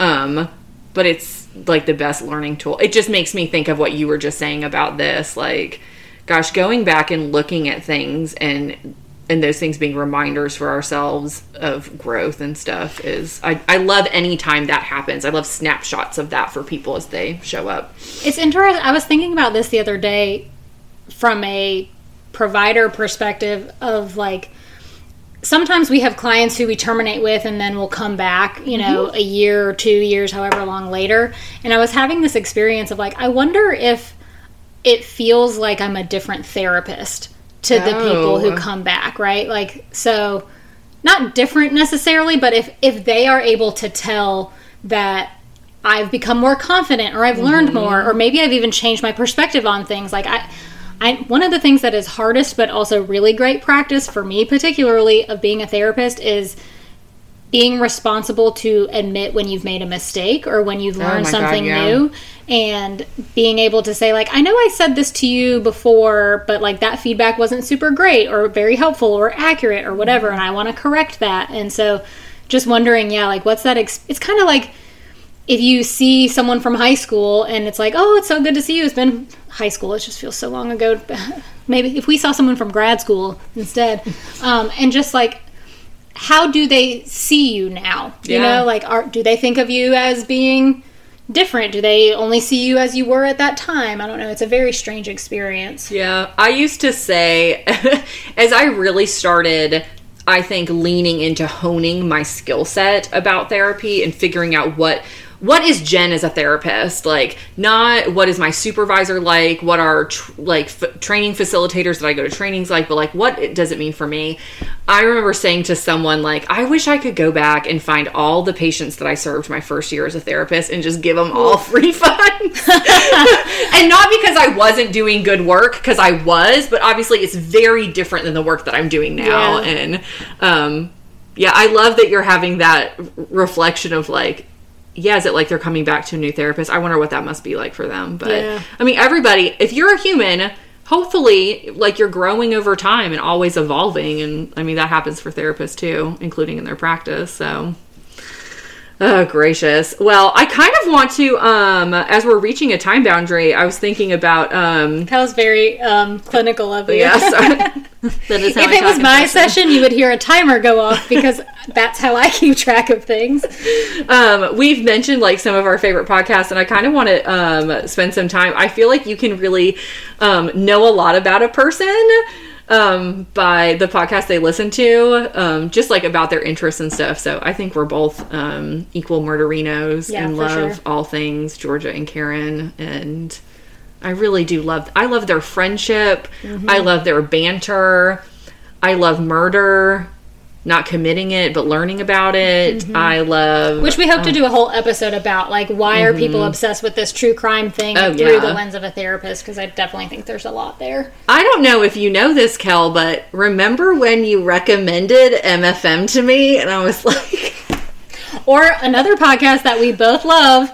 Um but it's like the best learning tool. It just makes me think of what you were just saying about this. Like, gosh, going back and looking at things and and those things being reminders for ourselves of growth and stuff is I, I love any time that happens. I love snapshots of that for people as they show up.
It's interesting. I was thinking about this the other day from a provider perspective of like sometimes we have clients who we terminate with and then we'll come back, you know, mm-hmm. a year or two years, however long later. And I was having this experience of like, I wonder if it feels like I'm a different therapist to the oh. people who
Oh.
come back, right? Like, so not different necessarily, but if if they are able to tell that I've become more confident or I've learned mm-hmm. more or maybe I've even changed my perspective on things, like I I, one of the things that is hardest but also really great practice for me particularly of being a therapist is being responsible to admit when you've made a mistake or when you've oh learned
my God,
something
yeah.
new. And being able to say like I know I said this to you before but like that feedback wasn't super great or very helpful or accurate or whatever mm-hmm. and I want to correct that. And so just wondering yeah like what's that ex- it's kind of like if you see someone from high school and it's like, oh, it's so good to see you. It's been high school. It just feels so long ago. Maybe if we saw someone from grad school instead, um, and just like, how do they see you now? You
Yeah.
know, like, are do they think of you as being different? Do they only see you as you were at that time? I don't know. It's a very strange experience.
Yeah, I used to say, as I really started, I think leaning into honing my skill set about therapy and figuring out what what is Jen as a therapist? Like not what is my supervisor like? What are tr- like f- training facilitators that I go to trainings like? But like what it- does it mean for me? I remember saying to someone like I wish I could go back and find all the patients that I served my first year as a therapist and just give them all free funds. And not because I wasn't doing good work because I was but obviously it's very different than the work that I'm doing now.
Yeah.
and um yeah I love that you're having that reflection of like yeah, is it like they're coming back to a new therapist? I wonder what that must be like for them. But
Yeah.
I mean, everybody, if you're a human, hopefully, like you're growing over time and always evolving. And I mean, that happens for therapists too, including in their practice. So. Oh gracious. Well, I kind of want to um as we're reaching a time boundary, I was thinking about um
That was very um, clinical of you.
Yes. that is how
if
I
it was my
session.
session, you would hear a timer go off because that's how I keep track of things.
um, we've mentioned like some of our favorite podcasts, and I kind of want to um, spend some time. I feel like you can really um, know a lot about a person um, by the podcast they listen to, um, just like about their interests and stuff. So I think we're both um, equal murderinos
Yeah,
and love
sure.
all things Georgia and Karen and. I really do love. I love their friendship.
Mm-hmm.
I love their banter. I love murder, not committing it but learning about it. I love
Mm-hmm. Which we hope to do a whole episode about, like why are people obsessed with this true crime thing
Mm-hmm. Oh,
through the lens of a therapist? Because I definitely think there's a lot there.
I don't know if you know this, Kel, but remember when you recommended MFM to me, and I was like,
Or another podcast that we both love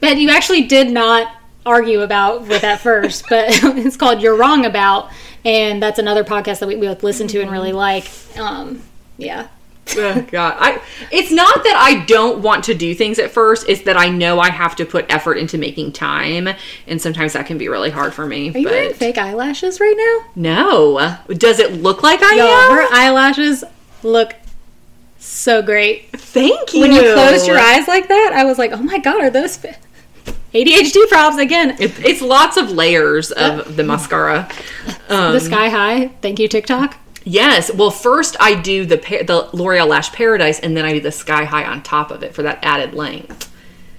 that you actually did not argue about with at first, but it's called You're Wrong About. And that's another podcast that we, we both listen to and really like. Um, yeah.
oh, God, I. It's not that I don't want to do things at first; it's that I know I have to put effort into making time, and sometimes that can be really hard for me.
Are you
but
wearing fake eyelashes right now?
no, does it look like I am?
her eyelashes look so great.
Thank you.
When you closed your eyes like that, I was like, oh my god, are those ADHD props again?
It, it's lots of layers of the mascara. Um,
the sky high. Thank you, TikTok.
Yes. Well, first I do the the L'Oreal Lash Paradise, and then I do the Sky High on top of it for that added length.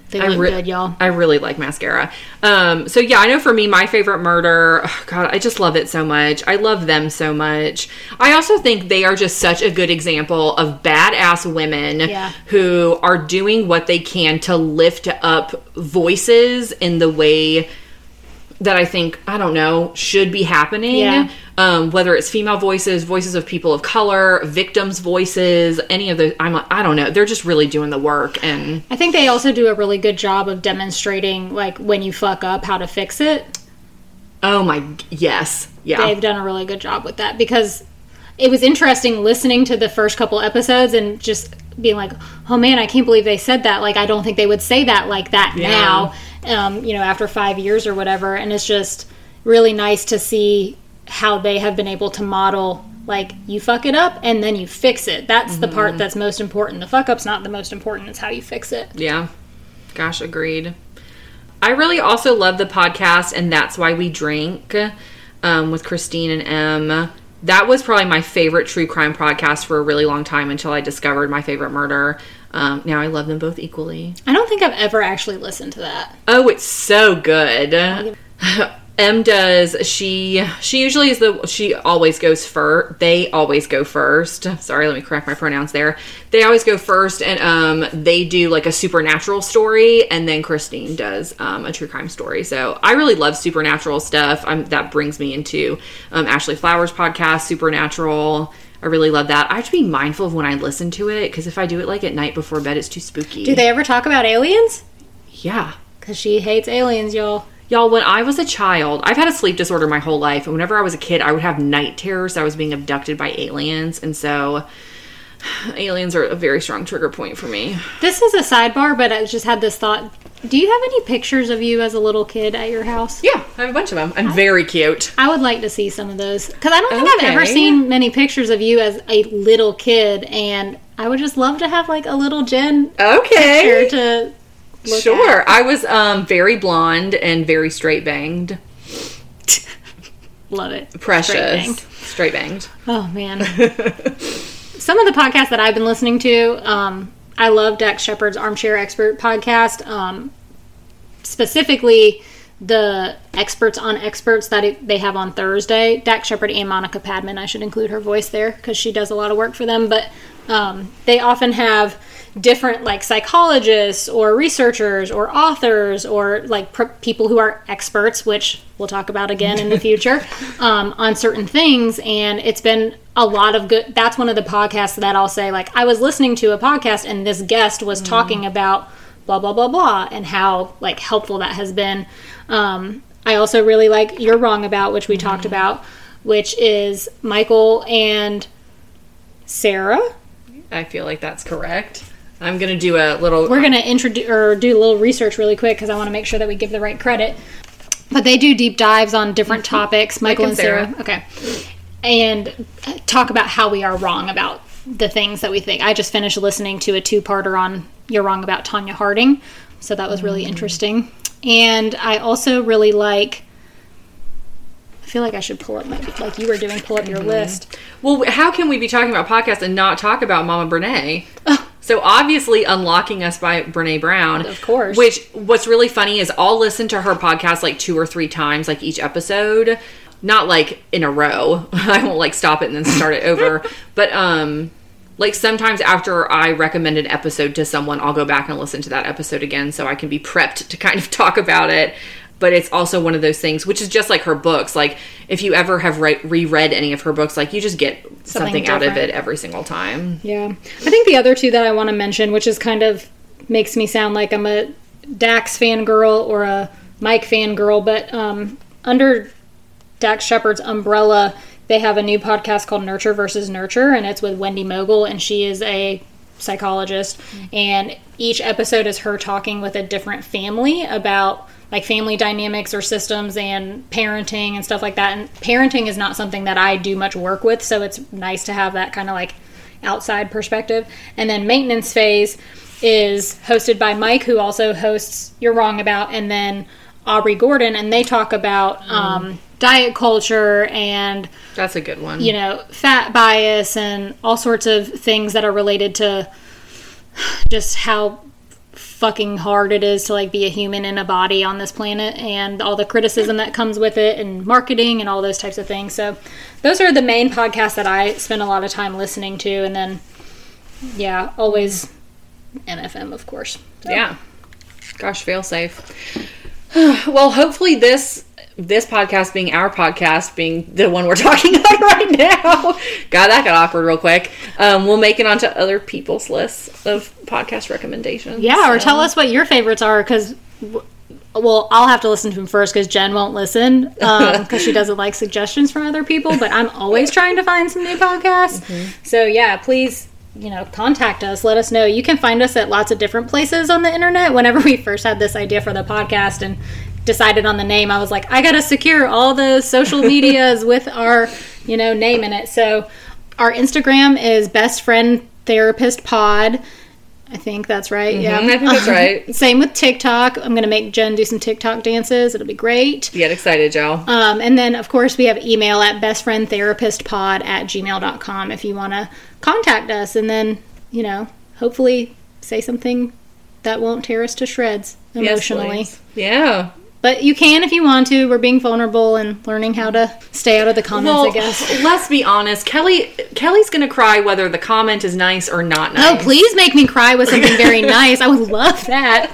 They
I
look
re-
good, y'all.
I really like mascara. Um, so yeah, I know for me, my favorite murder. oh, God, I just love it so much. I love them so much. I also think they are just such a good example of badass women
Yeah.
who are doing what they can to lift up voices in the way that I think I don't know should be happening.
Yeah.
Um, whether it's female voices, voices of people of color, victims' voices, any of the I'm I don't know. They're just really doing the work and
I think they also do a really good job of demonstrating, like, when you fuck up, how to fix it.
oh my yes. Yeah.
They've done a really good job with that because it was interesting listening to the first couple episodes and just being like, oh man, I can't believe they said that. Like, I don't think they would say that like that
Yeah.
now, um, you know, after five years or whatever. And it's just really nice to see how they have been able to model like you fuck it up and then you fix it. That's the part that's most important. The fuck up's not the most important, it's how you fix it.
Yeah. Gosh, agreed. I really also love the podcast, and that's why we drink um, with Christine and Em. That was probably my favorite true crime podcast for a really long time until I discovered my favorite murder. Um, now I love them both equally.
I don't think I've ever actually listened to that.
Oh, it's so good. Em does she she usually is the she always goes first. They always go first. Sorry, let me correct my pronouns there. They always go first and um they do like a supernatural story and then Christine does um a true crime story. So I really love supernatural stuff. Um that brings me into um Ashley Flowers podcast Supernatural. I really love that. I have to be mindful of when I listen to it because if I do it like at night before bed, it's too spooky.
Do they ever talk about aliens?
Yeah.
Because she hates aliens, y'all.
Y'all, when I was a child, I've had a sleep disorder my whole life. And whenever I was a kid, I would have night terrors. I was being abducted by aliens. And so aliens are a very strong trigger point for me.
This is a sidebar, but I just had this thought. Do you have any pictures of you as a little kid at your house?
Yeah, I have a bunch of them. I'm very cute.
I would like to see some of those because I don't think I've ever seen many pictures of you as a little kid, and I would just love to have like a little Jen picture
Okay.
to look
Sure.
at.
I was um very blonde and very straight banged.
Love it.
Precious.
Straight banged.
Straight banged.
Oh man. Some of the podcasts that I've been listening to, um, I love Dax Shepard's Armchair Expert podcast. Um, specifically, the experts on experts that it, they have on Thursday. Dax Shepard and Monica Padman. I should include her voice there because she does a lot of work for them. But um, they often have different like psychologists or researchers or authors or like pr- people who are experts which we'll talk about again in the future um, on certain things. And it's been a lot of good that's one of the podcasts that i'll say like i was listening to a podcast and this guest was talking about blah blah blah blah and how like helpful that has been. Um, i also really like you're wrong about which we talked about which is michael and sarah.
I feel like that's correct. I'm gonna do a little
we're going to introduce or do a little research really quick because I want to make sure that we give the right credit. But they do deep dives on different mm-hmm. topics, Michael
and
and Sarah. Okay. And uh, talk about how we are wrong about the things that we think. I just finished listening to a two parter on You're Wrong About Tonya Harding. So that was really mm. interesting. And I also really like. I feel like I should pull up my, like you were doing, pull up your mm-hmm. list.
Well, how can we be talking about podcasts and not talk about Mama Brene? So obviously, unlocking us by Brene Brown,
Of course.
Which what's really funny is I'll listen to her podcast like two or three times, like each episode, not like in a row. I won't like stop it and then start it over, but um. Like sometimes after I recommend an episode to someone, I'll go back and listen to that episode again so I can be prepped to kind of talk about it. But it's also one of those things, which is just like her books. Like if you ever have re- reread any of her books, like you just get something, out of it every single time.
Yeah. I think the other two that I want to mention, which is kind of makes me sound like I'm a Dax fangirl or a Mike fangirl, but um, under Dax Shepard's umbrella, they have a new podcast called Nurture versus Nurture, and it's with Wendy Mogel, and she is a psychologist. And each episode is her talking with a different family about like family dynamics or systems and parenting and stuff like that. And parenting is not something that I do much work with, so it's nice to have that kind of like outside perspective. And then maintenance phase is hosted by Mike, who also hosts You're Wrong About, and then Aubrey Gordon, and they talk about um, diet culture and
That's a good one.
you know fat bias and all sorts of things that are related to just how fucking hard it is to like be a human in a body on this planet and all the criticism that comes with it and marketing and all those types of things so those are the main podcasts that i spend a lot of time listening to and then yeah always mfm of course So,
Yeah. Gosh, fail safe. well, hopefully this this podcast being our podcast, being the one we're talking about right now. God, that got awkward real quick. Um, we'll make it onto other people's lists of podcast recommendations.
yeah or tell us what your favorites are because well, I'll have to listen to him first because Jen won't listen because she doesn't like suggestions from other people. But I'm always trying to find some new podcasts. So yeah, please, you know, contact us. Let us know. You can find us at lots of different places on the internet. Whenever we first had this idea for the podcast and decided on the name, I was like, I gotta secure all the social medias with our, you know, name in it. So our Instagram is best friend therapist pod. I think that's right. Yeah,
I think that's right.
Same with TikTok. I'm going to make Jen do some TikTok dances. It'll be great.
Get excited, y'all.
Um, and then, of course, we have email at bestfriendtherapistpod at gmail.com if you want to contact us. And then, you know, hopefully say something that won't tear us to shreds emotionally.
please. yeah.
But you can if you want to. We're being vulnerable and learning how to stay out of the comments, I guess.
let's be honest. Kelly Kelly's gonna cry whether the comment is nice or not nice.
Oh, please make me cry with something very nice. I would love that.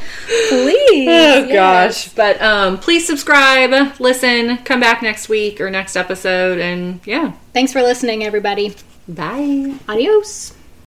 Please.
Oh
Yes.
gosh. But um please subscribe, listen, come back next week or next episode and yeah.
Thanks for listening, everybody.
Bye.
Adios.